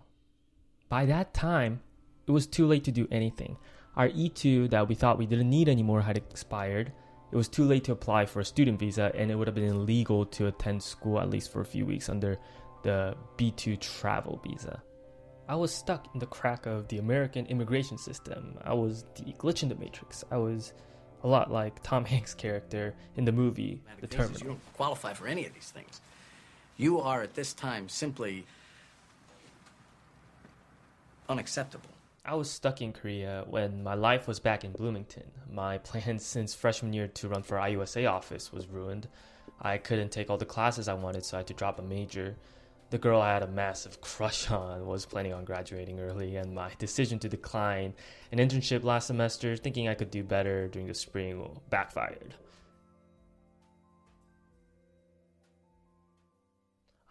By that time, it was too late to do anything. Our E2 that we thought we didn't need anymore had expired. It was too late to apply for a student visa, and it would have been illegal to attend school at least for a few weeks under the B2 travel visa. I was stuck in the crack of the American immigration system. I was the glitch in the matrix. I was a lot like Tom Hanks' character in the movie The Terminal. You don't qualify for any of these things. You are at this time simply unacceptable. I was stuck in Korea when my life was back in Bloomington. My plans since freshman year to run for IUSA office was ruined. I couldn't take all the classes I wanted, so I had to drop a major. The girl I had a massive crush on was planning on graduating early, and my decision to decline an internship last semester, thinking I could do better during the spring, backfired.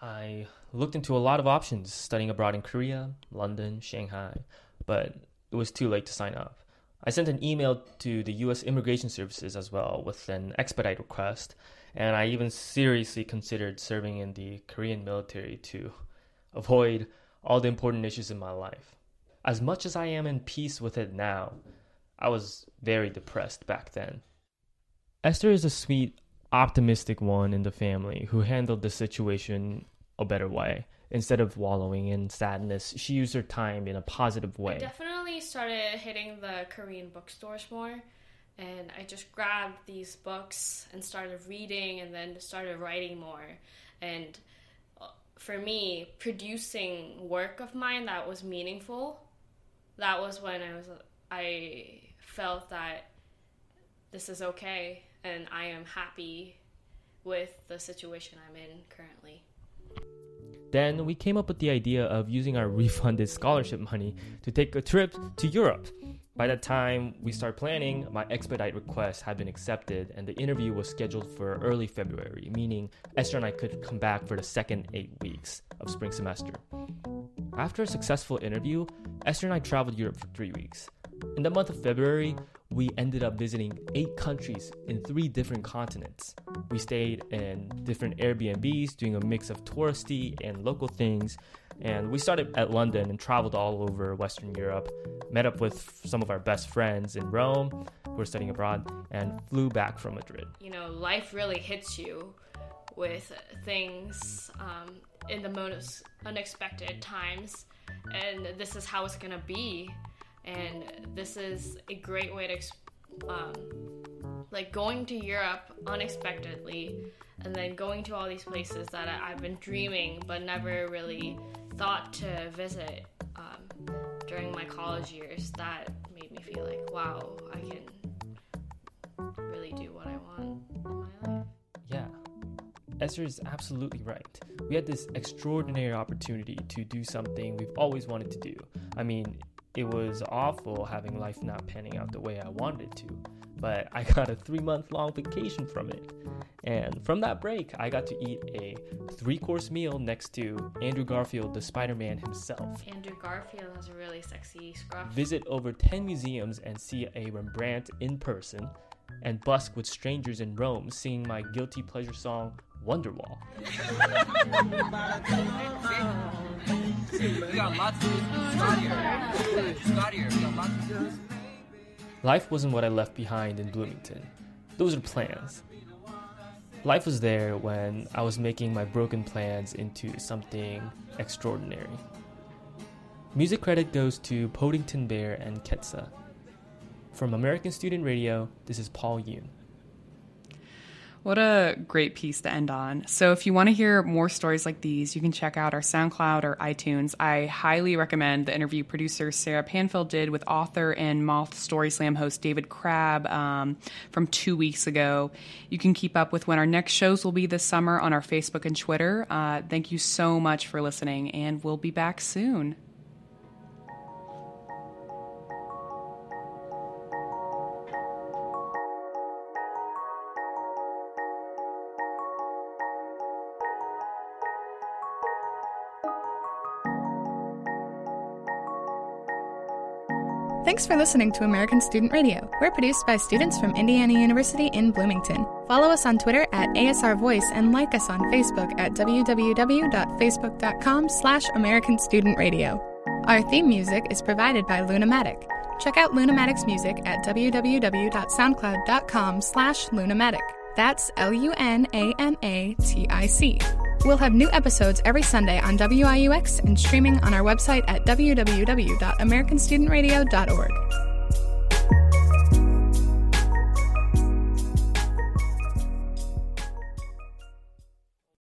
I looked into a lot of options, studying abroad in Korea, London, Shanghai but it was too late to sign up. I sent an email to the US Immigration Services as well with an expedite request, and I even seriously considered serving in the Korean military to avoid all the important issues in my life. As much as I am in peace with it now, I was very depressed back then. Esther is a sweet, optimistic one in the family who handled the situation a better way instead of wallowing in sadness, she used her time in a positive way. I definitely started hitting the Korean bookstores more. And I just grabbed these books and started reading and then started writing more. And uh, for me, producing work of mine that was meaningful, that was when I was I felt that this is okay and I am happy with the situation I'm in currently. Then we came up with the idea of using our refunded scholarship money to take a trip to Europe. By that time we started planning, my expedite request had been accepted and the interview was scheduled for early February, meaning Esther and I could come back for the second eight weeks of spring semester. After a successful interview, Esther and I traveled Europe for three weeks. In the month of February, we ended up visiting eight countries in three different continents. We stayed in different Airbnbs, doing a mix of touristy and local things. And we started at London and traveled all over Western Europe, met up with some of our best friends in Rome who were studying abroad, and flew back from Madrid. You know, life really hits you with things um, in the most unexpected times, and this is how it's gonna be and this is a great way to um, like going to Europe unexpectedly and then going to all these places that I, have been dreaming but never really thought to visit um, during my college years that made me feel like wow I can really do what I want in my life yeah Esther is absolutely right. We had this extraordinary opportunity to do something we've always wanted to do. I mean, it was awful having life not panning out the way I wanted it to. But I got a three month long vacation from it. And from that break, I got to eat a three course meal next to Andrew Garfield, the Spider Man himself. Andrew Garfield has a really sexy scruff. Visit over 10 museums and see a Rembrandt in person, and busk with strangers in Rome singing my guilty pleasure song, Wonderwall. Life wasn't what I left behind in Bloomington. Those are plans. Life was there when I was making my broken plans into something extraordinary. Music credit goes to Podington Bear and Ketsa. From American Student Radio, this is Paul Yoon. What a great piece to end on. So, if you want to hear more stories like these, you can check out our SoundCloud or iTunes. I highly recommend the interview producer Sarah Panfil did with author and Moth Story Slam host David Crabb um, from two weeks ago. You can keep up with when our next shows will be this summer on our Facebook and Twitter. Uh, thank you so much for listening, and we'll be back soon. Thanks for listening to American Student Radio. We're produced by students from Indiana University in Bloomington. Follow us on Twitter at ASR Voice and like us on Facebook at www.facebook.com slash American Student Radio. Our theme music is provided by Lunamatic. Check out Lunamatic's music at www.soundcloud.com slash Lunamatic. That's L-U-N-A-M-A-T-I-C. We'll have new episodes every Sunday on WIUX and streaming on our website at www.americanstudentradio.org.